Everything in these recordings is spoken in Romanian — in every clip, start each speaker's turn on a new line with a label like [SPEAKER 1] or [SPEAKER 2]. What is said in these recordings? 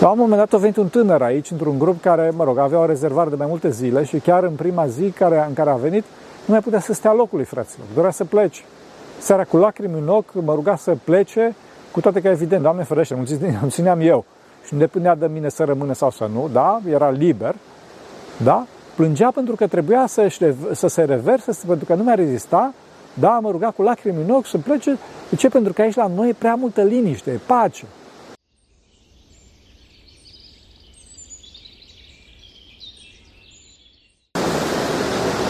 [SPEAKER 1] La un moment dat a venit un tânăr aici, într-un grup care, mă rog, avea o rezervare de mai multe zile și chiar în prima zi care, în care a venit, nu mai putea să stea locului, fraților. Dorea să plece. Seara cu lacrimi în ochi, mă ruga să plece, cu toate că, evident, Doamne ferește, îmi țineam eu. Și nu depindea de mine să rămână sau să nu, da? Era liber, da? Plângea pentru că trebuia să, să se reverse, pentru că nu mai rezista, da? Mă ruga cu lacrimi în ochi să plece. De ce? Pentru că aici la noi e prea multă liniște, e pace.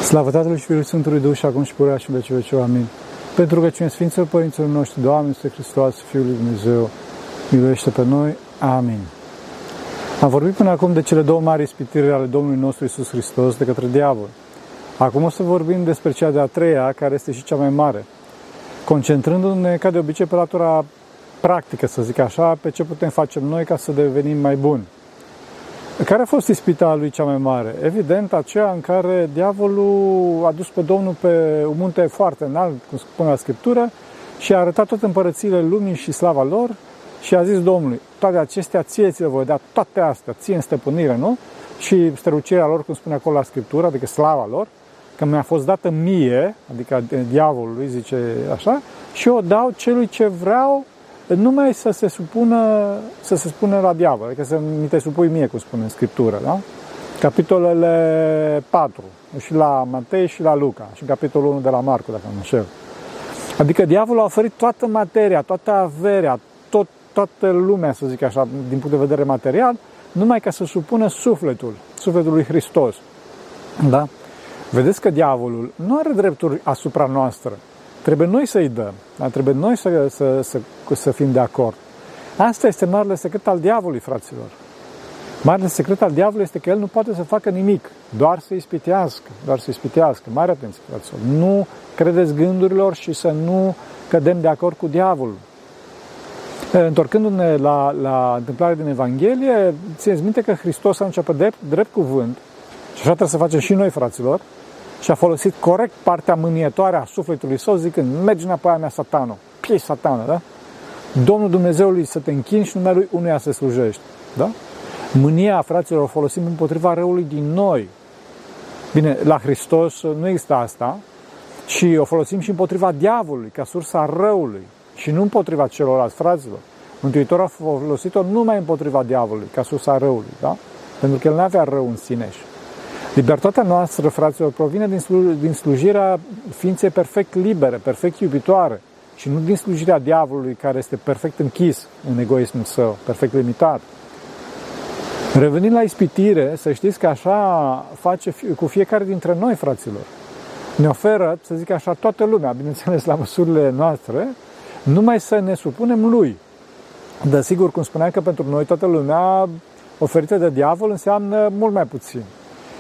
[SPEAKER 1] Slavă Tatălui și Fiului Sfântului Duh și acum și purea și în vece vece. Amin. Pentru că cine Sfinților Părinților noștri, Doamne, este Hristos, Fiul lui Dumnezeu, miluiește pe noi. Amin. Am vorbit până acum de cele două mari ispitiri ale Domnului nostru Isus Hristos de către diavol. Acum o să vorbim despre cea de-a treia, care este și cea mai mare, concentrându-ne, ca de obicei, pe latura practică, să zic așa, pe ce putem face noi ca să devenim mai buni. Care a fost ispita lui cea mai mare? Evident, aceea în care diavolul a dus pe Domnul pe un munte foarte înalt, cum spune la Scriptură, și a arătat toate împărățiile lumii și slava lor și a zis Domnului, toate acestea ție ți le voi da, toate astea, ție în stăpânire, nu? Și strălucirea lor, cum spune acolo la Scriptură, adică slava lor, că mi-a fost dată mie, adică diavolului, zice așa, și o dau celui ce vreau numai să se supună, să se spună la diavol, adică să mi te supui mie, cum spune în Scriptură, da? Capitolele 4, și la Matei și la Luca, și capitolul 1 de la Marcu, dacă nu înșel. Adică diavolul a oferit toată materia, toată averea, tot, toată lumea, să zic așa, din punct de vedere material, numai ca să supună sufletul, sufletul lui Hristos. Da? Vedeți că diavolul nu are drepturi asupra noastră. Trebuie noi să-i dăm, dar trebuie noi să, să, să, să fim de acord. Asta este marele secret al diavolului, fraților. Marele secret al diavolului este că el nu poate să facă nimic, doar să ispitească, doar să ispitească. Mare atenție, fraților. Nu credeți gândurilor și să nu cădem de acord cu diavolul. Întorcându-ne la, la întâmplarea din Evanghelie, țineți minte că Hristos a început drept, drept cuvânt, și așa trebuie să facem și noi, fraților, și a folosit corect partea mânietoare a sufletului său, zicând, mergi înapoi a mea, satano, piei satană, da? Domnul Dumnezeului să te închini și numele Lui unuia să slujești, da? Mânia, fraților, o folosim împotriva răului din noi. Bine, la Hristos nu există asta și o folosim și împotriva diavolului, ca sursa răului și nu împotriva celorlalți fraților. Mântuitorul a folosit-o numai împotriva diavolului, ca sursa răului, da? Pentru că el nu avea rău în sine. Libertatea noastră, fraților, provine din, slu- din slujirea ființei perfect libere, perfect iubitoare și nu din slujirea diavolului care este perfect închis în egoismul său, perfect limitat. Revenind la ispitire, să știți că așa face cu fiecare dintre noi, fraților. Ne oferă, să zic așa, toată lumea, bineînțeles la măsurile noastre, numai să ne supunem lui. Dar sigur, cum spuneam că pentru noi toată lumea oferită de diavol înseamnă mult mai puțin.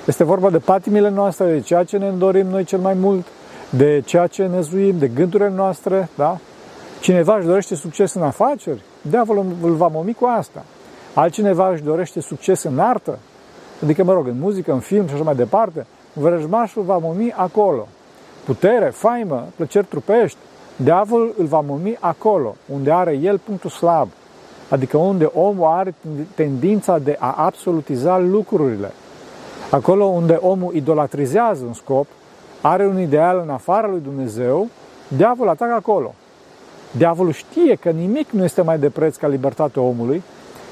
[SPEAKER 1] Este vorba de patimile noastre, de ceea ce ne dorim noi cel mai mult, de ceea ce ne zuim, de gândurile noastre, da? Cineva își dorește succes în afaceri, diavolul îl va momi cu asta. Altcineva își dorește succes în artă, adică, mă rog, în muzică, în film și așa mai departe, vrăjmașul va momi acolo. Putere, faimă, plăceri trupești, diavolul îl va momi acolo, unde are el punctul slab, adică unde omul are tendința de a absolutiza lucrurile, Acolo unde omul idolatrizează un scop, are un ideal în afara lui Dumnezeu, diavolul atacă acolo. Diavolul știe că nimic nu este mai de preț ca libertatea omului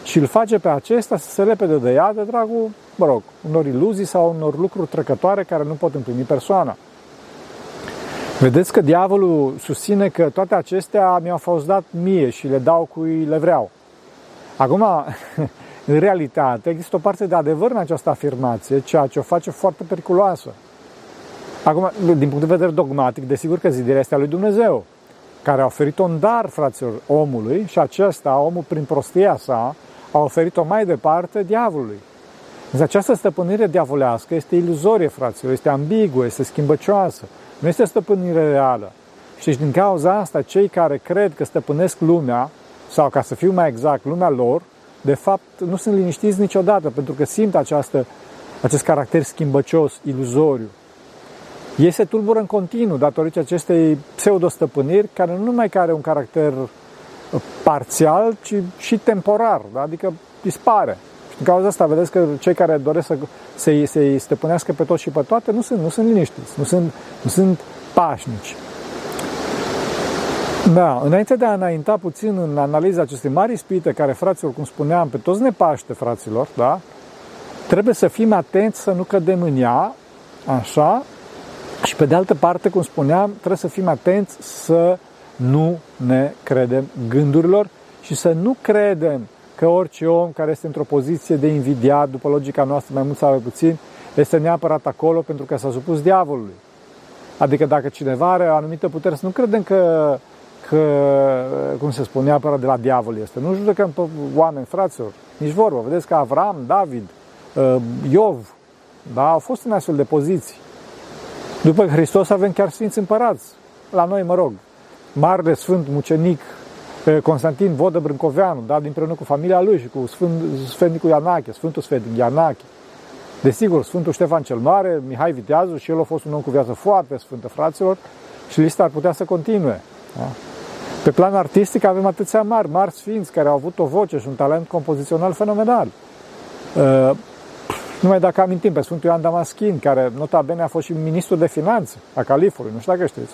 [SPEAKER 1] și îl face pe acesta să se lepede de ea de dragul, mă rog, unor iluzii sau unor lucruri trecătoare care nu pot împlini persoana. Vedeți că diavolul susține că toate acestea mi-au fost dat mie și le dau cui le vreau. Acum, În realitate, există o parte de adevăr în această afirmație, ceea ce o face foarte periculoasă. Acum, din punct de vedere dogmatic, desigur că zidirea este a lui Dumnezeu, care a oferit un dar, fraților, omului și acesta, omul prin prostia sa, a oferit-o mai departe diavolului. Însă această stăpânire diavolească este iluzorie, fraților, este ambiguă, este schimbăcioasă, nu este stăpânire reală. Și din cauza asta, cei care cred că stăpânesc lumea, sau ca să fiu mai exact, lumea lor, de fapt, nu sunt liniștiți niciodată, pentru că simt această, acest caracter schimbăcios, iluzoriu. Ei se tulbură în continuu datorită acestei pseudo-stăpâniri, care nu numai că are un caracter uh, parțial, ci și temporar, da? adică dispare. Și din cauza asta vedeți că cei care doresc să, să-i, să-i stăpânească pe toți și pe toate nu sunt, nu sunt liniștiți, nu sunt, nu sunt pașnici. Da, înainte de a înainta puțin în analiza acestei mari ispite, care, fraților, cum spuneam, pe toți ne paște, fraților, da? Trebuie să fim atenți să nu cădem în ea, așa, și pe de altă parte, cum spuneam, trebuie să fim atenți să nu ne credem gândurilor și să nu credem că orice om care este într-o poziție de invidiat, după logica noastră, mai mult sau mai puțin, este neapărat acolo pentru că s-a supus diavolului. Adică dacă cineva are o anumită putere, să nu credem că, că cum se spune, neapărat de la diavol este. Nu judecăm pe oameni, fraților, nici vorba. Vedeți că Avram, David, uh, Iov, da, au fost în astfel de poziții. După Hristos avem chiar Sfinți Împărați. La noi, mă rog, Marele Sfânt Mucenic Constantin Vodă Brâncoveanu, da, împreună cu familia lui și cu Sfânt, Sfântul Ianache, Sfântul Sfântul Ianache. Desigur, Sfântul Ștefan cel Mare, Mihai Viteazu și el a fost un om cu viață foarte sfântă, fraților, și lista ar putea să continue. Da? Pe plan artistic avem atâția mari, mari sfinți care au avut o voce și un talent compozițional fenomenal. Uh, numai dacă amintim pe Sfântul Ioan Damaschin, care nota bene a fost și ministru de finanțe a califului, nu știu dacă știți.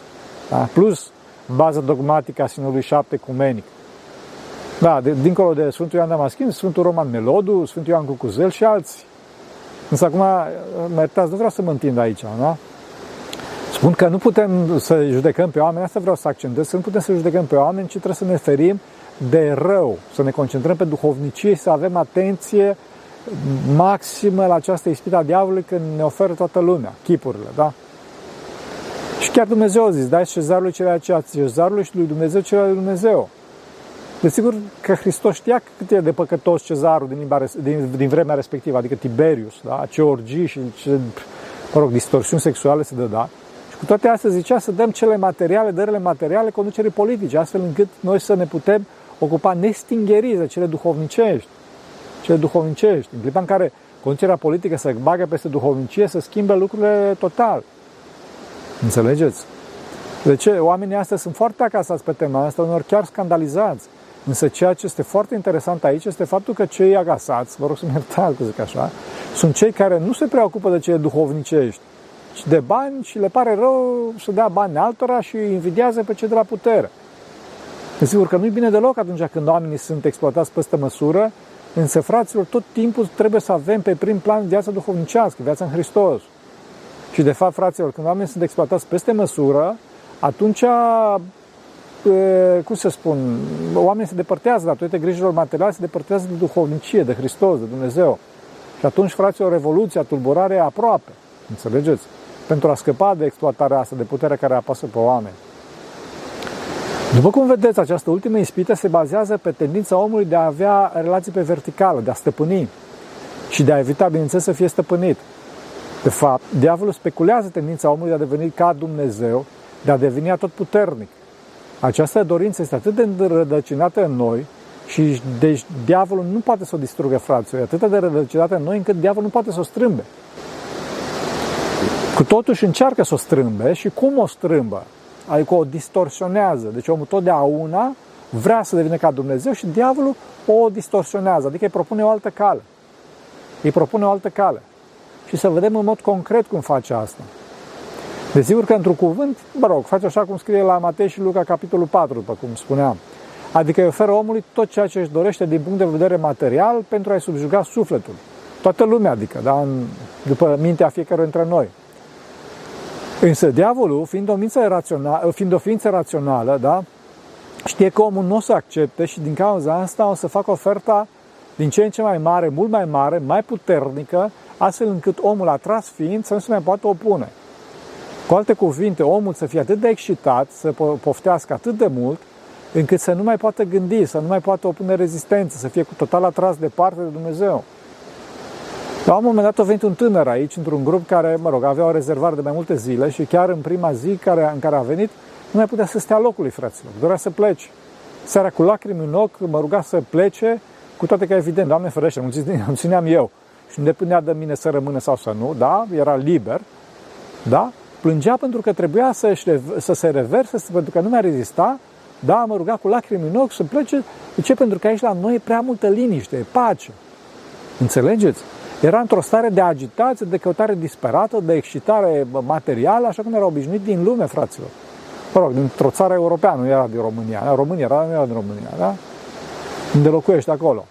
[SPEAKER 1] Da? Plus baza dogmatică a Sinului Șapte Cumenic. Da, de, dincolo de Sfântul Ioan Damaschin, Sfântul Roman Melodu, Sfântul Ioan Cucuzel și alții. Însă acum, mă iertați, nu vreau să mă întind aici, nu? Spun că nu putem să judecăm pe oameni, asta vreau să accentez, să nu putem să judecăm pe oameni, ci trebuie să ne ferim de rău, să ne concentrăm pe duhovnicie și să avem atenție maximă la această ispită a diavolului când ne oferă toată lumea, chipurile, da? Și chiar Dumnezeu a zis, dai cezarului ceea ce ați cezarului și lui Dumnezeu ceea lui Dumnezeu. Desigur că Hristos știa cât e de păcătos cezarul din, limba, din, din vremea respectivă, adică Tiberius, da? ce orgii și ce, mă rog, distorsiuni sexuale se dăda. Și cu toate astea zicea să dăm cele materiale, dările materiale conducerii politice, astfel încât noi să ne putem ocupa nestingheriți de cele duhovnicești. Cele duhovnicești. În clipa în care conducerea politică se bagă peste duhovnicie, să schimbe lucrurile total. Înțelegeți? De ce? Oamenii astea sunt foarte acasați pe tema asta, unor chiar scandalizați. Însă ceea ce este foarte interesant aici este faptul că cei agasați, vă rog să-mi iertați că zic așa, sunt cei care nu se preocupă de cele duhovnicești, ci de bani și le pare rău să dea bani altora și invidiază pe cei de la putere. Sigur că nu-i bine deloc atunci când oamenii sunt exploatați peste măsură, însă, fraților, tot timpul trebuie să avem pe prim plan viața duhovnicească, viața în Hristos. Și de fapt, fraților, când oamenii sunt exploatați peste măsură, atunci, cum să spun, oamenii se depărtează datorită grijilor materiale, se depărtează de duhovnicie, de Hristos, de Dumnezeu. Și atunci, fraților, revoluția, tulburarea e aproape. Înțelegeți? Pentru a scăpa de exploatarea asta, de puterea care apasă pe oameni. După cum vedeți, această ultimă ispită se bazează pe tendința omului de a avea relații pe verticală, de a stăpâni și de a evita, bineînțeles, să fie stăpânit. De fapt, diavolul speculează tendința omului de a deveni ca Dumnezeu, de a deveni atotputernic. Această dorință este atât de rădăcinată în noi și deci diavolul nu poate să o distrugă, fraților. E atât de rădăcinată în noi încât diavolul nu poate să o strâmbe. Cu totuși încearcă să o strâmbe și cum o strâmbă? Adică o distorsionează. Deci omul totdeauna vrea să devină ca Dumnezeu și diavolul o distorsionează, adică îi propune o altă cale. Îi propune o altă cale și să vedem în mod concret cum face asta. Desigur că într-un cuvânt, mă rog, face așa cum scrie la Matei și Luca, capitolul 4, după cum spuneam. Adică îi oferă omului tot ceea ce își dorește din punct de vedere material pentru a-i subjuga sufletul. Toată lumea, adică, da, în, după mintea fiecăruia dintre noi. Însă diavolul, fiind o, ființă rațională, fiind o ființă rațională, da, știe că omul nu o să accepte și din cauza asta o să facă oferta din ce în ce mai mare, mult mai mare, mai puternică, astfel încât omul atras fiind să nu se mai poată opune. Cu alte cuvinte, omul să fie atât de excitat, să poftească atât de mult, încât să nu mai poată gândi, să nu mai poată opune rezistență, să fie cu total atras departe de Dumnezeu. La un moment dat a venit un tânăr aici, într-un grup care, mă rog, avea o rezervare de mai multe zile și chiar în prima zi care, în care a venit, nu mai putea să stea locului, fraților, dorea să plece. Seara cu lacrimi în ochi, mă ruga să plece, cu toate că, evident, Doamne ferește, îmi țineam eu și nu depindea de mine să rămână sau să nu, da? Era liber, da? Plângea pentru că trebuia să, să se reverse, pentru că nu mai rezista, da? Mă ruga cu lacrimi în ochi să plece, De ce? Pentru că aici la noi e prea multă liniște, e pace. Înțelegeți? Era într-o stare de agitație, de căutare disperată, de excitare materială, așa cum era obișnuit din lume, fraților. Mă rog, dintr-o țară europeană, nu era din România. România era, nu era din România, da? Unde locuiește acolo.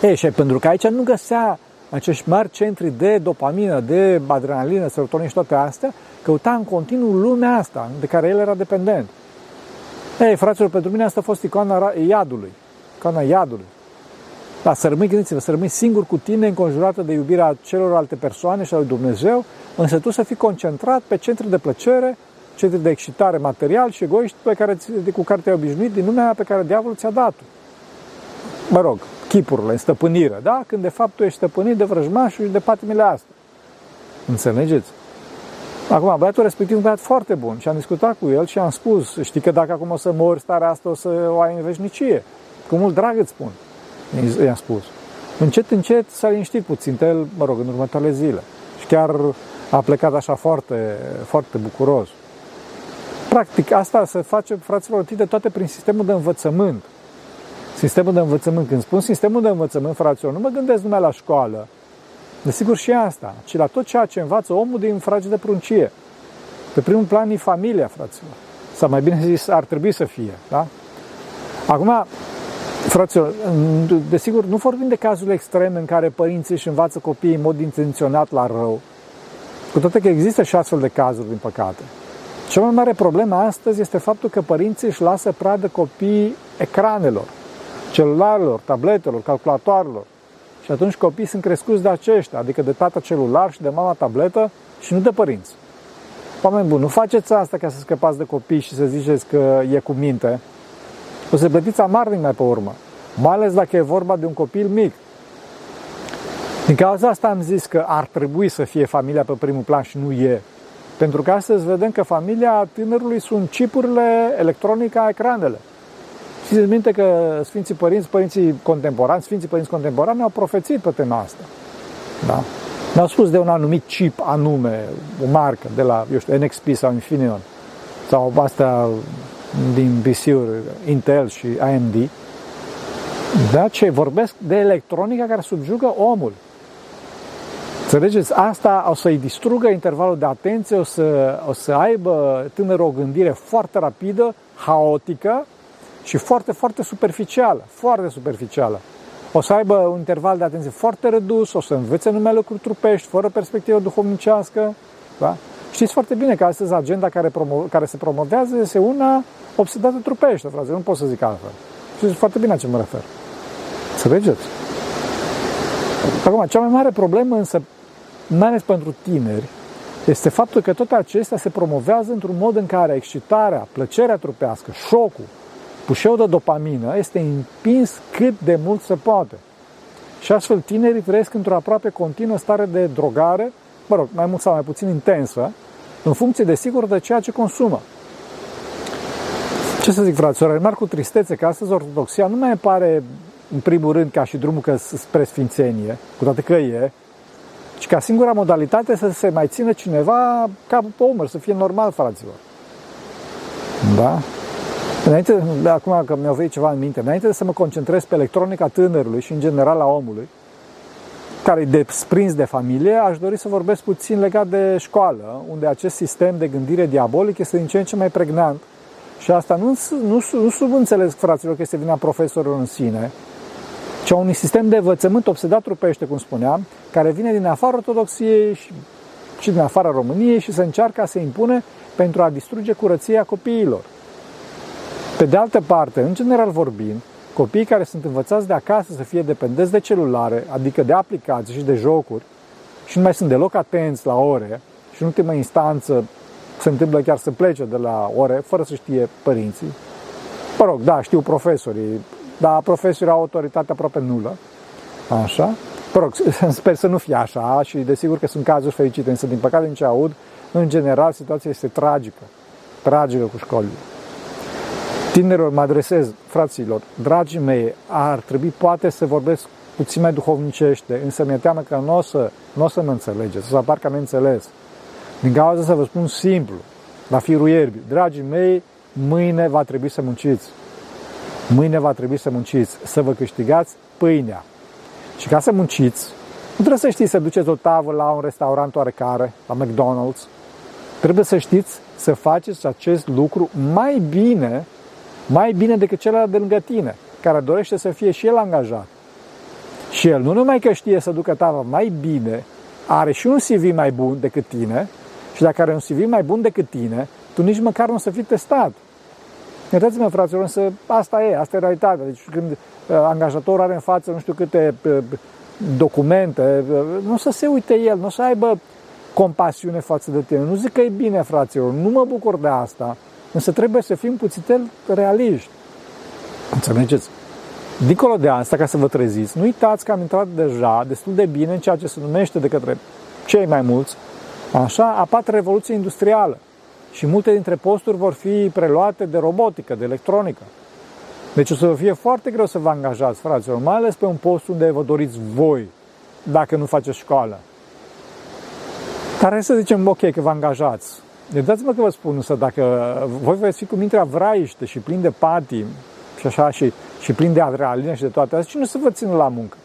[SPEAKER 1] E, și pentru că aici nu găsea acești mari centri de dopamină, de adrenalină, serotonin și toate astea, căuta în continuu lumea asta de care el era dependent. Ei, fraților, pentru mine asta a fost icoana iadului. Icoana iadului. Da, să rămâi, gândiți-vă, să rămâi singur cu tine, înconjurată de iubirea celorlalte persoane și a lui Dumnezeu, însă tu să fii concentrat pe centri de plăcere, centri de excitare material și egoiști pe care, cu care te-ai obișnuit din lumea pe care diavolul ți-a dat-o. Mă rog, chipurile, în stăpânire, da? Când de fapt tu ești stăpânit de vrăjmașul și de patimile astea. Înțelegeți? Acum, băiatul respectiv un băiat foarte bun și am discutat cu el și am spus, știi că dacă acum o să mori, starea asta o să o ai în veșnicie. Cu mult drag îți spun, i-am spus. Încet, încet s-a liniștit puțin el, mă rog, în următoarele zile. Și chiar a plecat așa foarte, foarte bucuros. Practic, asta se face, fraților, de toate prin sistemul de învățământ. Sistemul de învățământ. Când spun sistemul de învățământ, fraților, nu mă gândesc numai la școală. Desigur și asta, ci la tot ceea ce învață omul din frage de pruncie. Pe primul plan e familia, fraților. Sau mai bine zis, ar trebui să fie. Da? Acum, fraților, desigur, nu vorbim de cazurile extreme în care părinții își învață copiii în mod intenționat la rău. Cu toate că există și astfel de cazuri, din păcate. Cea mai mare problemă astăzi este faptul că părinții își lasă pradă copiii ecranelor, celularelor, tabletelor, calculatoarelor. Și atunci copiii sunt crescuți de aceștia, adică de tata celular și de mama tabletă și nu de părinți. Oameni buni, nu faceți asta ca să scăpați de copii și să ziceți că e cu minte. O să plătiți amarnic mai pe urmă. Mai ales dacă e vorba de un copil mic. Din cauza asta am zis că ar trebui să fie familia pe primul plan și nu e. Pentru că astăzi vedem că familia tânărului sunt chipurile electronice a ecranele. Țineți minte că Sfinții Părinți, Părinții contemporani, Sfinții Părinți contemporani au profețit pe tema asta. Da? Ne-au spus de un anumit chip anume, o marcă de la, eu știu, NXP sau Infineon, sau astea din PC-uri, Intel și AMD, da? ce vorbesc de electronica care subjugă omul. Înțelegeți? Asta o să-i distrugă intervalul de atenție, o să, o să aibă tânărul o gândire foarte rapidă, haotică și foarte, foarte superficială, foarte superficială. O să aibă un interval de atenție foarte redus, o să învețe numele lucruri trupești, fără perspectivă duhovnicească. Da? Știți foarte bine că astăzi agenda care, promo- care se promovează este una obsedată trupește, frate. Nu pot să zic altfel. Știți foarte bine la ce mă refer. Înțelegeți? Acum, cea mai mare problemă însă, mai ales pentru tineri, este faptul că toate acestea se promovează într-un mod în care excitarea, plăcerea trupească, șocul, pușeu de dopamină este împins cât de mult se poate. Și astfel tinerii trăiesc într-o aproape continuă stare de drogare, mă rog, mai mult sau mai puțin intensă, în funcție de sigur de ceea ce consumă. Ce să zic, fraților, remarc cu tristețe că astăzi ortodoxia nu mai pare în primul rând ca și drumul că spre sfințenie, cu toate că e, ci ca singura modalitate să se mai țină cineva capul pe umăr, să fie normal, fraților. Da? Înainte, acum că mi-au venit ceva în minte, înainte de să mă concentrez pe electronica tânărului și în general a omului, care e desprins de familie, aș dori să vorbesc puțin legat de școală, unde acest sistem de gândire diabolic este din ce în ce mai pregnant. Și asta nu, nu, nu subînțeles, fraților, că este vina profesorului în sine, ci a unui sistem de învățământ obsedat trupește, cum spuneam, care vine din afara ortodoxiei și, și din afara României și se încearcă a se impune pentru a distruge curăția copiilor. Pe de altă parte, în general vorbind, copiii care sunt învățați de acasă să fie dependenți de celulare, adică de aplicații și de jocuri, și nu mai sunt deloc atenți la ore, și în ultima instanță se întâmplă chiar să plece de la ore, fără să știe părinții. Mă rog, da, știu profesorii, dar profesorii au autoritate aproape nulă. Așa. Mă rog, sper să nu fie așa și desigur că sunt cazuri fericite, însă din păcate din ce aud, în general situația este tragică. Tragică cu școlile. Tinerilor mă adresez, fraților, dragii mei, ar trebui poate să vorbesc puțin mai duhovnicește, însă mi-e teamă că nu o să, n-o să mă înțelegeți, o să apar ca neînțeles. Din cauza să vă spun simplu, la firul ierbii, dragii mei, mâine va trebui să munciți. Mâine va trebui să munciți, să vă câștigați pâinea. Și ca să munciți, nu trebuie să știți să duceți o tavă la un restaurant oarecare, la McDonald's. Trebuie să știți să faceți acest lucru mai bine, mai bine decât celălalt de lângă tine, care dorește să fie și el angajat. Și el nu numai că știe să ducă tava mai bine, are și un CV mai bun decât tine și dacă are un CV mai bun decât tine, tu nici măcar nu o să fii testat. Iertați-mă, fraților, însă asta e, asta e realitatea. Deci când uh, angajatorul are în față nu știu câte uh, documente, uh, nu o să se uite el, nu o să aibă compasiune față de tine. Nu zic că e bine, fraților, nu mă bucur de asta, însă trebuie să fim puțin realiști. Înțelegeți? Dincolo de asta, ca să vă treziți, nu uitați că am intrat deja destul de bine în ceea ce se numește de către cei mai mulți, așa, a patra revoluție industrială. Și multe dintre posturi vor fi preluate de robotică, de electronică. Deci o să vă fie foarte greu să vă angajați, fraților, mai ales pe un post unde vă doriți voi, dacă nu faceți școală. Care să zicem, ok, că vă angajați. Dați-mă că vă spun, însă, dacă voi veți fi cu mintea vraiște și plin de patim și așa, și, și plin de adrenalină și de toate astea, cine să vă țină la muncă?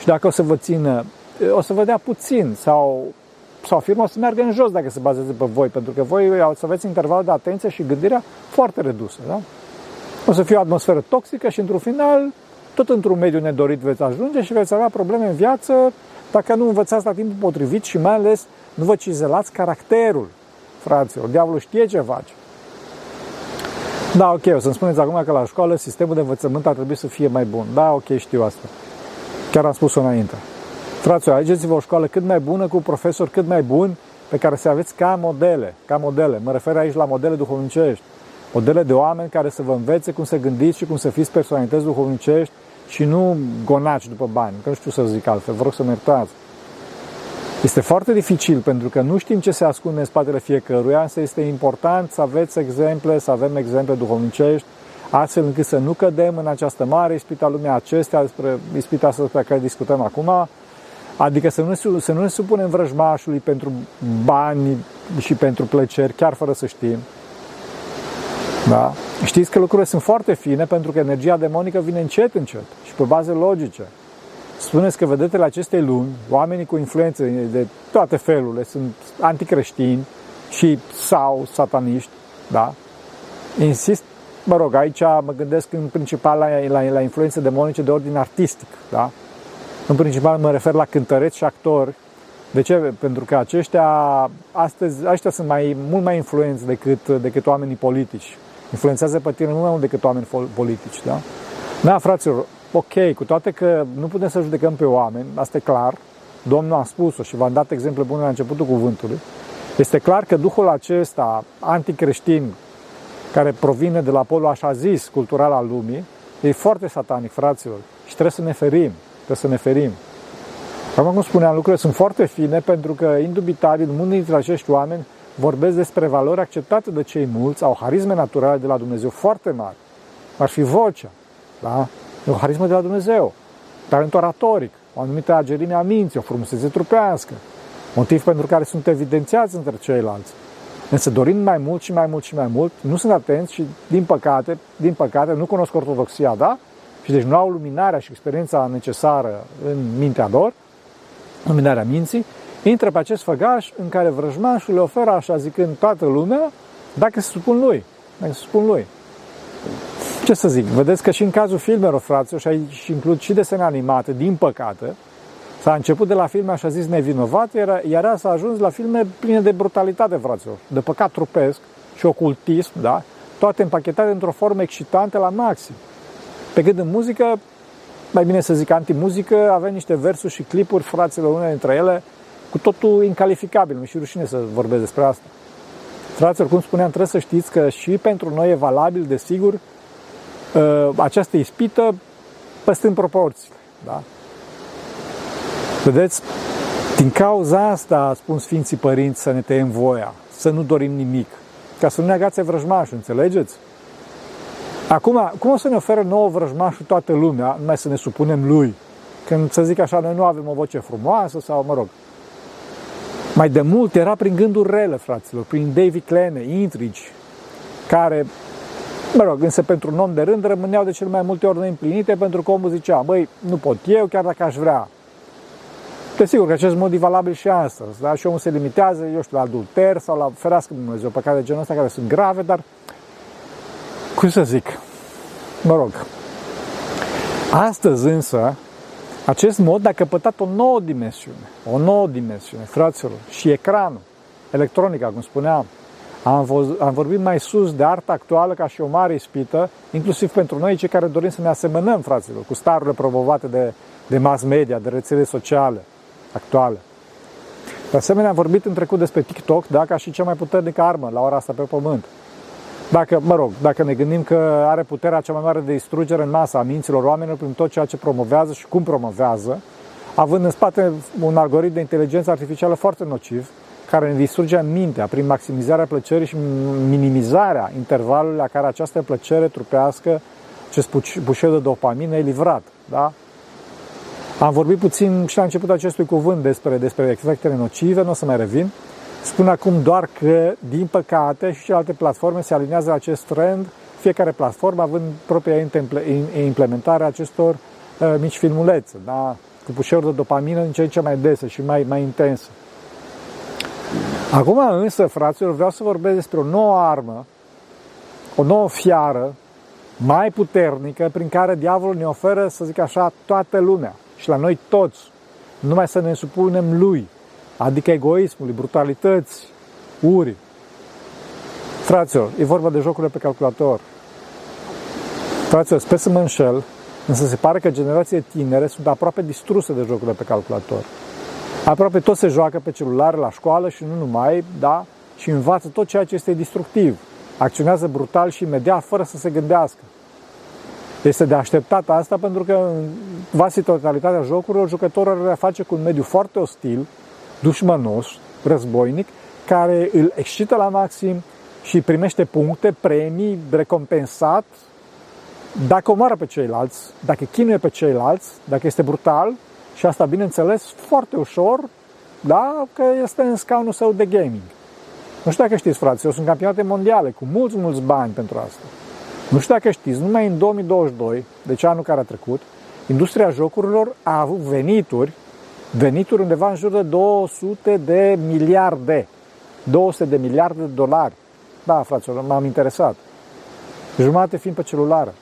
[SPEAKER 1] Și dacă o să vă țină, o să vă dea puțin sau, sau firma o să meargă în jos dacă se bazează pe voi, pentru că voi o să aveți interval de atenție și gândirea foarte redusă. Da? O să fie o atmosferă toxică și într-un final, tot într-un mediu nedorit veți ajunge și veți avea probleme în viață dacă nu învățați la timpul potrivit și mai ales nu vă cizelați caracterul, fraților. Diavolul știe ce face. Da, ok, o să-mi spuneți acum că la școală sistemul de învățământ ar trebui să fie mai bun. Da, ok, știu asta. Chiar am spus-o înainte. Fraților, alegeți-vă o școală cât mai bună, cu profesori cât mai buni, pe care să aveți ca modele, ca modele. Mă refer aici la modele duhovnicești. Modele de oameni care să vă învețe cum să gândiți și cum să fiți personalități duhovnicești și nu gonaci după bani. Că nu știu să zic altfel, vă rog să mă iertați. Este foarte dificil pentru că nu știm ce se ascunde în spatele fiecăruia, însă este important să aveți exemple, să avem exemple duhovnicești, astfel încât să nu cădem în această mare ispită a lumii acestea, despre ispita asta despre care discutăm acum, adică să nu, să nu ne supunem vrăjmașului pentru bani și pentru plăceri, chiar fără să știm. Da? Știți că lucrurile sunt foarte fine pentru că energia demonică vine încet, încet și pe baze logice. Spuneți că vedetele acestei luni, oamenii cu influențe de toate felurile, sunt anticreștini și sau sataniști, da? Insist, mă rog, aici mă gândesc în principal la, la, la influențe demonice de ordin artistic, da? În principal mă refer la cântăreți și actori. De ce? Pentru că aceștia, astăzi, aceștia sunt mai, mult mai influenți decât, decât oamenii politici. Influențează pe tine mult mai mult decât oameni politici, da? Da, fraților, ok, cu toate că nu putem să judecăm pe oameni, asta e clar, Domnul a spus-o și v-am dat exemple bune la începutul cuvântului, este clar că Duhul acesta anticreștin, care provine de la polul așa zis cultural al lumii, e foarte satanic, fraților, și trebuie să ne ferim, trebuie să ne ferim. Acum cum spuneam, lucrurile sunt foarte fine pentru că, indubitabil, unul dintre acești oameni vorbesc despre valori acceptate de cei mulți, au harisme naturale de la Dumnezeu foarte mari. Ar fi vocea, da? E o harismă de la Dumnezeu. Talent oratoric, o anumită agerime a minții, o frumusețe trupească, motiv pentru care sunt evidențiați între ceilalți. Însă dorind mai mult și mai mult și mai mult, nu sunt atenți și, din păcate, din păcate, nu cunosc ortodoxia, da? Și deci nu au luminarea și experiența necesară în mintea lor, luminarea minții, intră pe acest făgaș în care vrăjmașul le oferă, așa zicând, toată lumea, dacă se supun lui. Dacă se supun lui ce să zic, vedeți că și în cazul filmelor, fraților, și aici includ și desene animate, din păcate, s-a început de la filme așa zis nevinovate, iar, iar s-a ajuns la filme pline de brutalitate, fraților, de păcat trupesc și ocultism, da? Toate împachetate într-o formă excitantă la maxim. Pe cât în muzică, mai bine să zic antimuzică, avem niște versuri și clipuri, fraților, unele dintre ele, cu totul incalificabil, mi și rușine să vorbesc despre asta. Fraților, cum spuneam, trebuie să știți că și pentru noi e valabil, desigur, Uh, această ispită păstrând proporțiile. Da? Vedeți, din cauza asta spun Sfinții Părinți să ne tăiem voia, să nu dorim nimic, ca să nu ne agațe vrăjmașul, înțelegeți? Acum, cum o să ne oferă nouă vrăjmașul toată lumea, numai să ne supunem lui? Când, să zic așa, noi nu avem o voce frumoasă sau, mă rog, mai de mult era prin gânduri rele, fraților, prin David Clene, intrigi, care Mă rog, însă pentru un om de rând rămâneau de cel mai multe ori neîmplinite pentru că omul zicea, băi, nu pot eu, chiar dacă aș vrea. Desigur că acest mod e valabil și astăzi, da? Și omul se limitează, eu știu, la adulter sau la ferească Dumnezeu, păcate de genul ăsta care sunt grave, dar cum să zic, mă rog. Astăzi însă, acest mod a căpătat o nouă dimensiune, o nouă dimensiune, fraților, și ecranul, electronica, cum spuneam, am, voz, am vorbit mai sus de arta actuală ca și o mare ispită, inclusiv pentru noi, cei care dorim să ne asemănăm, fraților, cu starurile promovate de, de mass media, de rețele sociale actuale. De asemenea, am vorbit în trecut despre TikTok, da, ca și cea mai puternică armă la ora asta pe pământ. Dacă, mă rog, dacă ne gândim că are puterea cea mai mare de distrugere în masă a minților oamenilor prin tot ceea ce promovează și cum promovează, având în spate un algoritm de inteligență artificială foarte nociv, care ne distruge mintea prin maximizarea plăcerii și minimizarea intervalului la care această plăcere trupească, acest bușeu de dopamină e livrat. Da? Am vorbit puțin și la început acestui cuvânt despre, despre efectele nocive, nu o să mai revin. Spun acum doar că, din păcate, și celelalte platforme se aliniază la acest trend, fiecare platformă având propria implementare a acestor uh, mici filmulețe, da? cu pușeuri de dopamină în ce în ce mai dese și mai, mai intensă. Acum însă, fraților, vreau să vorbesc despre o nouă armă, o nouă fiară mai puternică prin care diavolul ne oferă, să zic așa, toată lumea și la noi toți, numai să ne supunem lui, adică egoismului, brutalități, uri. Fraților, e vorba de jocurile pe calculator. Fraților, sper să mă înșel, însă se pare că generațiile tinere sunt aproape distruse de jocurile pe calculator. Aproape tot se joacă pe celulare la școală și nu numai, da? Și învață tot ceea ce este destructiv. Acționează brutal și imediat, fără să se gândească. Este de așteptat asta pentru că în vasi totalitatea jocurilor jucătorul are face cu un mediu foarte ostil, dușmănos, războinic, care îl excită la maxim și primește puncte, premii, recompensat dacă omoară pe ceilalți, dacă chinuie pe ceilalți, dacă este brutal și asta, bineînțeles, foarte ușor, da, că este în scaunul său de gaming. Nu știu dacă știți, frați, eu sunt campionate mondiale cu mulți, mulți bani pentru asta. Nu știu dacă știți, numai în 2022, deci anul care a trecut, industria jocurilor a avut venituri, venituri undeva în jur de 200 de miliarde. 200 de miliarde de dolari. Da, fraților, m-am interesat. Jumate fiind pe celulară.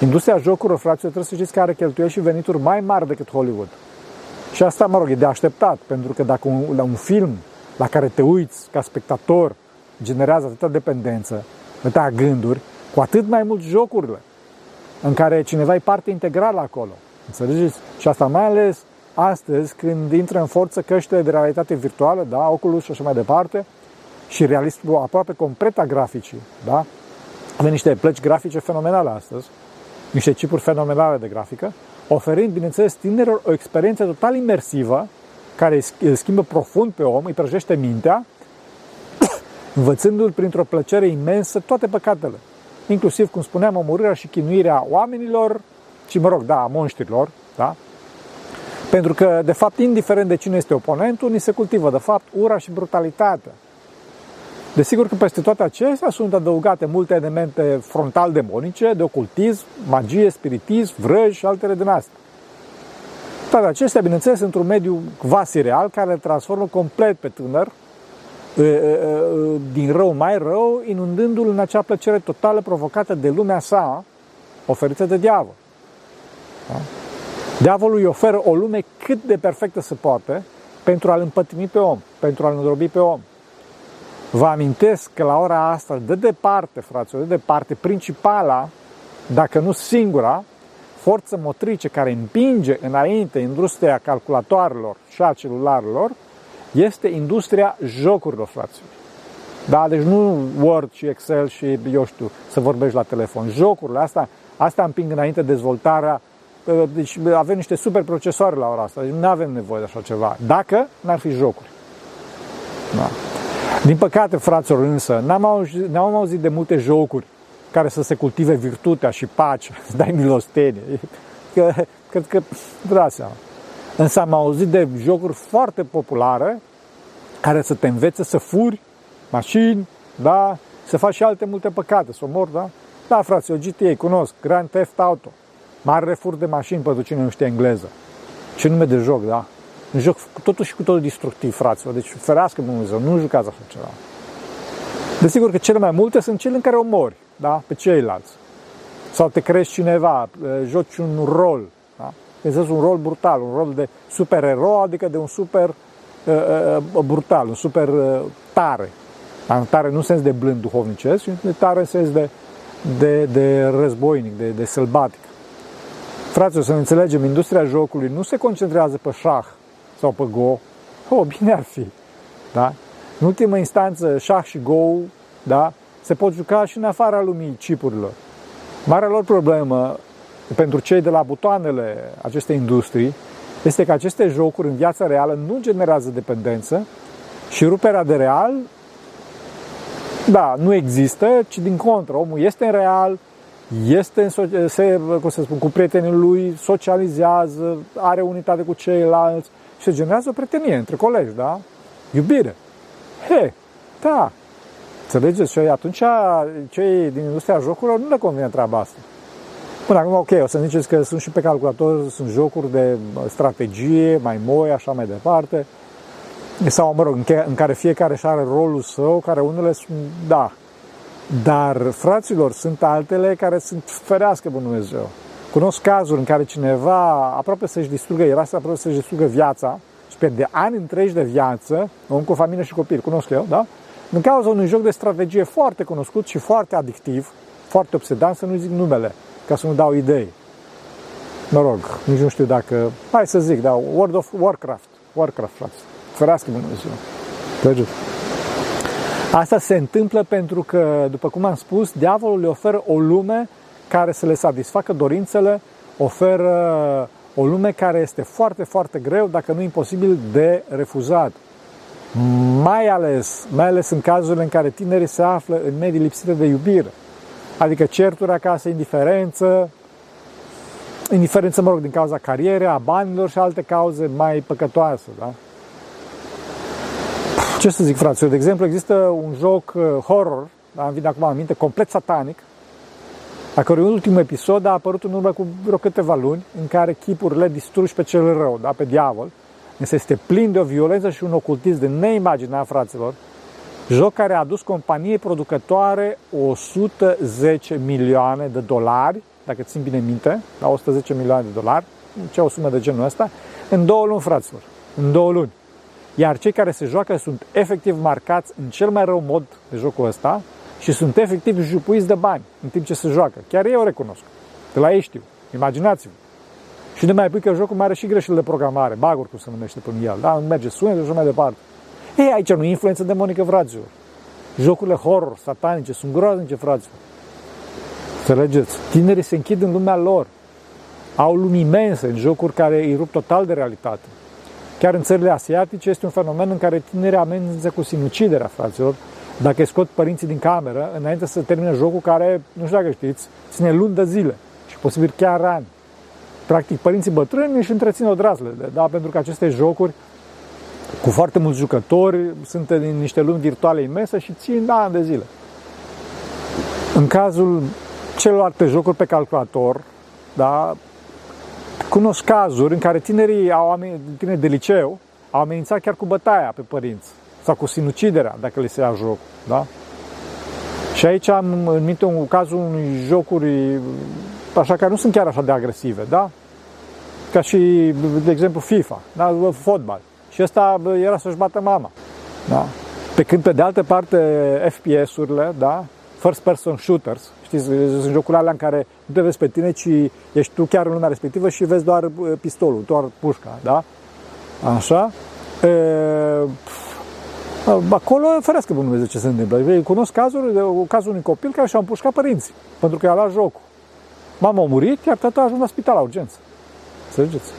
[SPEAKER 1] Industria jocurilor, fraților, trebuie să știți că are cheltuieli și venituri mai mari decât Hollywood. Și asta, mă rog, e de așteptat, pentru că dacă un, la un film la care te uiți ca spectator generează atâta dependență, atâta gânduri, cu atât mai mult jocurile în care cineva e parte integrală acolo. Înțelegeți? Și asta mai ales astăzi, când intră în forță căștile de realitate virtuală, da, Oculus și așa mai departe, și realismul aproape complet a graficii, da? Avem niște plăci grafice fenomenale astăzi, niște chipuri fenomenale de grafică, oferind, bineînțeles, tinerilor o experiență total imersivă, care îl schimbă profund pe om, îi prăjește mintea, învățându-l printr-o plăcere imensă toate păcatele inclusiv, cum spuneam, omorârea și chinuirea oamenilor și, mă rog, da, a monștrilor, da? Pentru că, de fapt, indiferent de cine este oponentul, ni se cultivă, de fapt, ura și brutalitatea. Desigur că peste toate acestea sunt adăugate multe elemente frontal demonice, de ocultism, magie, spiritism, vrăji și altele din astea. Toate acestea, bineînțeles, într-un mediu quasi real care le transformă complet pe tânăr din rău mai rău, inundându-l în acea plăcere totală provocată de lumea sa, oferită de diavol. Da? Diavolul îi oferă o lume cât de perfectă se poate pentru a-l împătimi pe om, pentru a-l îndrobi pe om. Vă amintesc că la ora asta, de departe, fraților, de departe, principala, dacă nu singura, forță motrice care împinge înainte industria calculatoarelor și a celularelor, este industria jocurilor, fraților. Da, deci nu Word și Excel și, eu știu, să vorbești la telefon. Jocurile astea, astea împing înainte dezvoltarea. Ă, deci avem niște super procesoare la ora asta, deci nu avem nevoie de așa ceva. Dacă n-ar fi jocuri. Da. Din păcate, fraților, însă, n-am auzit, n-am auzit de multe jocuri care să se cultive virtutea și pacea, să dai milostenie. Că, cred că, dați seama. Însă am auzit de jocuri foarte populare care să te învețe să furi mașini, da, să faci și alte multe păcate, să omori, da? Da, frate, o GTA, cunosc, Grand Theft Auto, mare fur de mașini pentru cine nu știe engleză. Ce nume de joc, da? Un joc totuși cu totul destructiv, fraților. Deci ferească Dumnezeu, nu jucați așa ceva. Desigur că cele mai multe sunt cele în care omori, da? Pe ceilalți. Sau te crești cineva, joci un rol, da? Pensezi un rol brutal, un rol de supererou, adică de un super uh, uh, brutal, un super uh, tare. Dar tare nu în sens de blând duhovnicesc, ci de tare în sens de, de, de războinic, de, de sălbatic. Fraților, să ne înțelegem, industria jocului nu se concentrează pe șah sau pe go. Oh, bine ar fi. Da? În ultimă instanță, șah și go da, se pot juca și în afara lumii chipurilor. Marea lor problemă pentru cei de la butoanele acestei industrii este că aceste jocuri în viața reală nu generează dependență și ruperea de real, da, nu există, ci din contră, omul este în real, este în, se, cum să spun, cu prietenii lui, socializează, are unitate cu ceilalți și se generează o prietenie între colegi, da? Iubire. He, da. Înțelegeți? Și atunci cei din industria jocurilor nu le convine treaba asta. Până acum, ok, o să ziceți că sunt și pe calculator, sunt jocuri de strategie, mai moi, așa mai departe. Sau, mă rog, în care fiecare și are rolul său, care unele sunt, da. Dar, fraților, sunt altele care sunt ferească pe Dumnezeu. Cunosc cazuri în care cineva aproape să-și distrugă, era să aproape să-și distrugă viața și pierde ani întregi de viață, om cu familie și copii, cunosc eu, da? În cauza unui joc de strategie foarte cunoscut și foarte adictiv, foarte obsedant, să nu zic numele, ca să nu dau idei. Mă rog, nici nu știu dacă... Hai să zic, da, World of Warcraft. Warcraft, frate. Ferească Dumnezeu. Mergeți. Asta se întâmplă pentru că, după cum am spus, diavolul le oferă o lume care să le satisfacă dorințele, oferă o lume care este foarte, foarte greu, dacă nu imposibil, de refuzat. Mai ales, mai ales în cazurile în care tinerii se află în medii lipsite de iubire. Adică certuri acasă, indiferență, indiferență, mă rog, din cauza carierei, a banilor și alte cauze mai păcătoase, da? Ce să zic, fraților? De exemplu, există un joc uh, horror, da, îmi vine acum aminte, complet satanic, a cărui ultimul episod a apărut în urmă cu vreo câteva luni, în care chipurile distruși pe cel rău, da, pe diavol, însă este plin de o violență și un ocultism de neimaginat, fraților, Joc care a adus companiei producătoare 110 milioane de dolari, dacă țin bine minte, la 110 milioane de dolari, ce o sumă de genul ăsta, în două luni, fraților, în două luni. Iar cei care se joacă sunt efectiv marcați în cel mai rău mod de jocul ăsta și sunt efectiv jupuiți de bani în timp ce se joacă. Chiar eu o recunosc. De la ei știu. Imaginați-vă. Și de mai pui că jocul mai are și greșeli de programare, baguri cum se numește până el, da? Nu merge sunet și așa mai departe. Ei, aici nu e influență demonică, fraților. Jocurile horror, satanice, sunt groaznice, fraților. Înțelegeți? Tinerii se închid în lumea lor. Au lumi imense în jocuri care îi rup total de realitate. Chiar în țările asiatice este un fenomen în care tinerii amenință cu sinuciderea, fraților, dacă îi scot părinții din cameră, înainte să termine jocul care, nu știu dacă știți, ține luni de zile și posibil chiar ani. Practic, părinții bătrâni își întrețin odrazlele, da? pentru că aceste jocuri cu foarte mulți jucători, sunt în niște lumi virtuale imense și țin ani de zile. În cazul celorlalte jocuri pe calculator, da, cunosc cazuri în care tinerii, au, tineri de liceu au amenințat chiar cu bătaia pe părinți sau cu sinuciderea dacă le se ia joc. Da? Și aici am în minte un cazul unui jocuri așa care nu sunt chiar așa de agresive, da? Ca și, de exemplu, FIFA, da? fotbal. Și ăsta era să-și bată mama. Da? Pe când, pe de altă parte, FPS-urile, da? First person shooters, știți, sunt jocurile alea în care nu te vezi pe tine, ci ești tu chiar în lumea respectivă și vezi doar uh, pistolul, doar pușca, da? Așa? E, acolo, ferească pe Dumnezeu ce se întâmplă. Eu cunosc cazuri, de, cazul unui copil care și-a împușcat părinții, pentru că i-a luat jocul. Mama a murit, iar tata a ajuns la spital la urgență. Înțelegeți?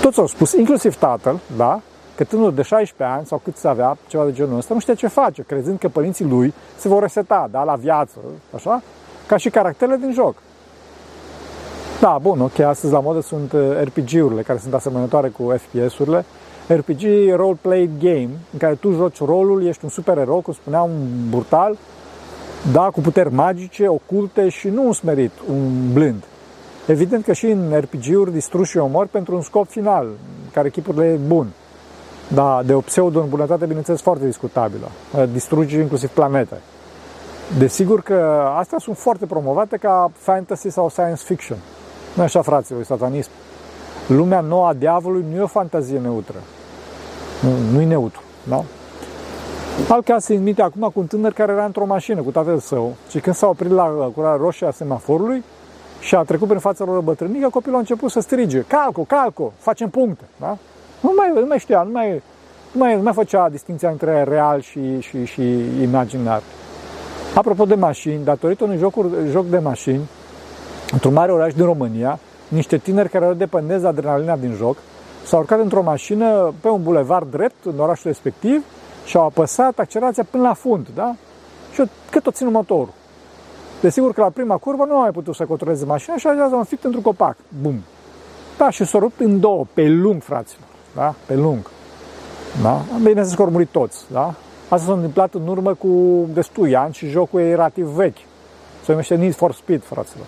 [SPEAKER 1] Toți au spus, inclusiv tatăl, da? Că tânărul de 16 ani sau cât să avea, ceva de genul ăsta, nu știa ce face, crezând că părinții lui se vor reseta, da, la viață, așa? Ca și caracterele din joc. Da, bun, ok, astăzi la modă sunt uh, RPG-urile care sunt asemănătoare cu FPS-urile. RPG, role-played game, în care tu joci rolul, ești un supererou, cum spunea un brutal, da, cu puteri magice, oculte și nu un smerit, un blând. Evident că și în RPG-uri distrugi și omori pentru un scop final, care echipurile e bun. Da, de o pseudo-îmbunătate, bineînțeles, foarte discutabilă. Distrugi inclusiv planete. Desigur că astea sunt foarte promovate ca fantasy sau science fiction. Nu așa, fraților, satanism. Lumea nouă a diavolului nu e o fantazie neutră. Nu, nu e neutru. Da? Alt caz se minte acum cu un tânăr care era într-o mașină cu tatăl său și când s-a oprit la culoarea roșie a semaforului și a trecut prin fața lor bătrânică, copilul a început să strige, calco, calco, facem puncte. Da? Nu, mai, nu mai știa, nu mai, nu mai, nu mai făcea distinția între real și, și, și imaginar. Apropo de mașini, datorită unui jocuri, joc de mașini, într-un mare oraș din România, niște tineri care au dependenți de adrenalina din joc s-au urcat într-o mașină pe un bulevard drept în orașul respectiv și au apăsat accelerația până la fund, da? Și cât o țin motorul. Desigur că la prima curvă nu au mai putut să controleze mașina și ajunge un fict într-un copac. Bum! Da, și s-au rupt în două, pe lung, fraților. Da? Pe lung. Da? Bine să au murit toți, da? Asta s-a întâmplat în urmă cu destui ani și jocul e relativ vechi. Se numește Need for Speed, fraților.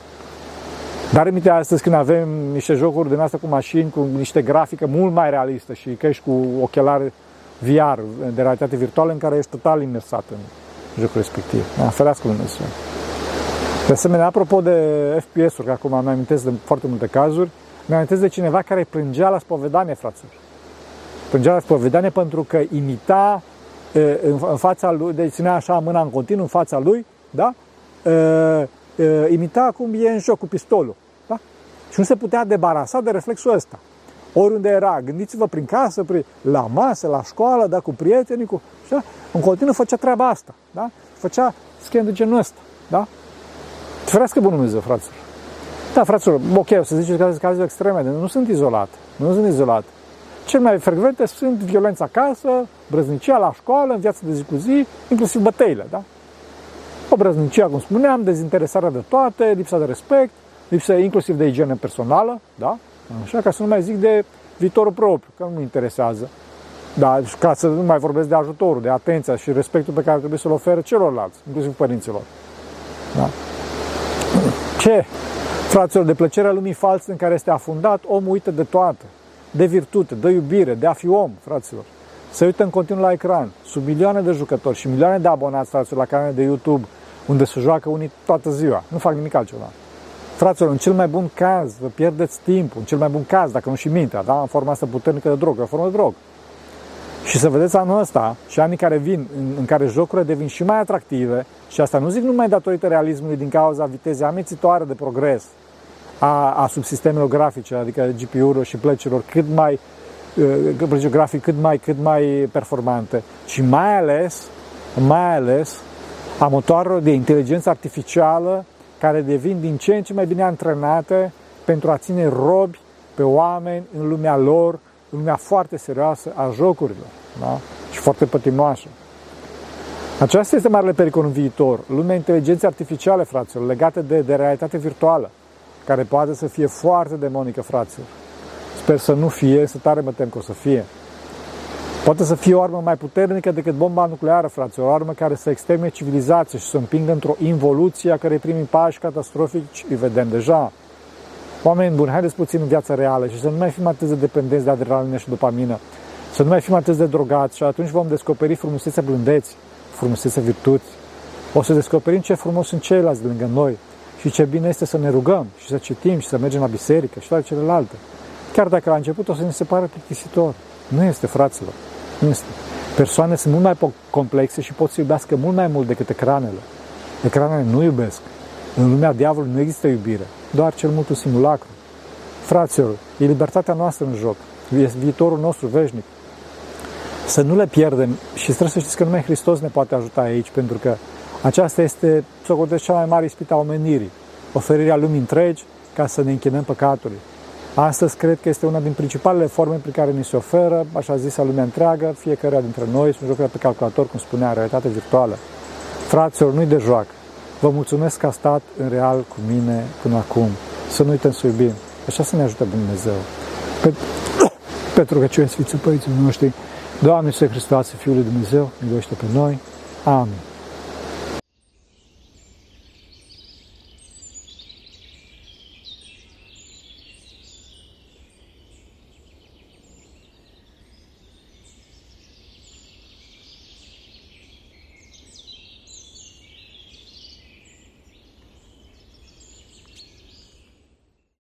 [SPEAKER 1] Dar aminte astăzi când avem niște jocuri din asta cu mașini, cu niște grafică mult mai realistă și că ești cu ochelari VR de realitate virtuală în care ești total imersat în jocul respectiv. Da, ferească Dumnezeu. De asemenea, apropo de FPS-uri, că acum mi amintesc de foarte multe cazuri, mi amintesc de cineva care plângea la spovedanie, fraților. Plângea la spovedanie pentru că imita în fața lui, deci ținea așa mâna în continuu în fața lui, da? imita cum e în joc cu pistolul. Da? Și nu se putea debarasa de reflexul ăsta. Oriunde era, gândiți-vă prin casă, prin, la masă, la școală, da, cu prietenii, cu, așa, în continuu făcea treaba asta. Da? Făcea schem de genul ăsta. Da? Ferească bunul Dumnezeu, fraților. Da, fraților, ok, o să ziceți că sunt cazuri extreme, nu sunt izolat. Nu sunt izolat. Cel mai frecvente sunt violența acasă, brăznicia la școală, în viața de zi cu zi, inclusiv bătăile, da? O brăznicia, cum spuneam, dezinteresarea de toate, lipsa de respect, lipsa inclusiv de igienă personală, da? Așa, ca să nu mai zic de viitorul propriu, că nu interesează. Da, ca să nu mai vorbesc de ajutorul, de atenția și respectul pe care trebuie să-l oferă celorlalți, inclusiv părinților. Da? Ce? Fraților, de plăcerea lumii false în care este afundat, omul uită de toate de virtute, de iubire, de a fi om, fraților. Se uită în continuu la ecran, sub milioane de jucători și milioane de abonați, fraților, la canale de YouTube, unde se joacă unii toată ziua. Nu fac nimic altceva. Fraților, în cel mai bun caz, vă pierdeți timpul, în cel mai bun caz, dacă nu și mintea, da? în forma asta puternică de drog, în formă de drog. Și să vedeți anul ăsta și anii care vin, în, în care jocurile devin și mai atractive, și asta nu zic numai datorită realismului din cauza vitezei amețitoare de progres, a, a subsistemelor grafice, adică GPU-urilor și plăcilor cât mai uh, plăcilor grafic cât mai, cât mai performante și mai ales, mai ales a motoarelor de inteligență artificială care devin din ce în ce mai bine antrenate pentru a ține robi pe oameni în lumea lor, în lumea foarte serioasă a jocurilor da? și foarte pătimoasă. Aceasta este marele pericol în viitor. Lumea inteligenței artificiale, fraților, legate de, de realitate virtuală care poate să fie foarte demonică, fraților. Sper să nu fie, să tare mă tem că o să fie. Poate să fie o armă mai puternică decât bomba nucleară, fraților, o armă care să extermine civilizația și să împingă într-o involuție a cărei primii pași catastrofici îi vedem deja. Oameni buni, haideți puțin în viața reală și să nu mai fim atât de dependenți de adrenalină și dopamină, să nu mai fim atât de drogați și atunci vom descoperi frumusețea blândeți, frumusețea virtuți. O să descoperim ce frumos sunt ceilalți de lângă noi, și ce bine este să ne rugăm și să citim și să mergem la biserică și toate celelalte. Chiar dacă la început o să ne se pară plictisitor. Nu este, fraților. Nu este. Persoane sunt mult mai complexe și pot să iubească mult mai mult decât ecranele. Ecranele nu iubesc. În lumea diavolului nu există iubire, doar cel mult un simulacru. Fraților, e libertatea noastră în joc, e viitorul nostru veșnic. Să nu le pierdem și trebuie să știți că numai Hristos ne poate ajuta aici, pentru că aceasta este, să cea mai mare ispită a omenirii, oferirea lumii întregi ca să ne închinăm păcatului. Astăzi cred că este una din principalele forme prin care ni se oferă, așa zisă lumea întreagă, fiecare dintre noi, sunt jocurile pe calculator, cum spunea, realitate virtuală. Fraților, nu-i de joacă. Vă mulțumesc că a stat în real cu mine până acum. Să nu uităm să iubim. Așa să ne ajute Dumnezeu. Pe, pentru că ce Sfinții Părinții noștri, Doamne Iisuse Hristos, Fiul lui Dumnezeu, miluiește pe noi. Amin.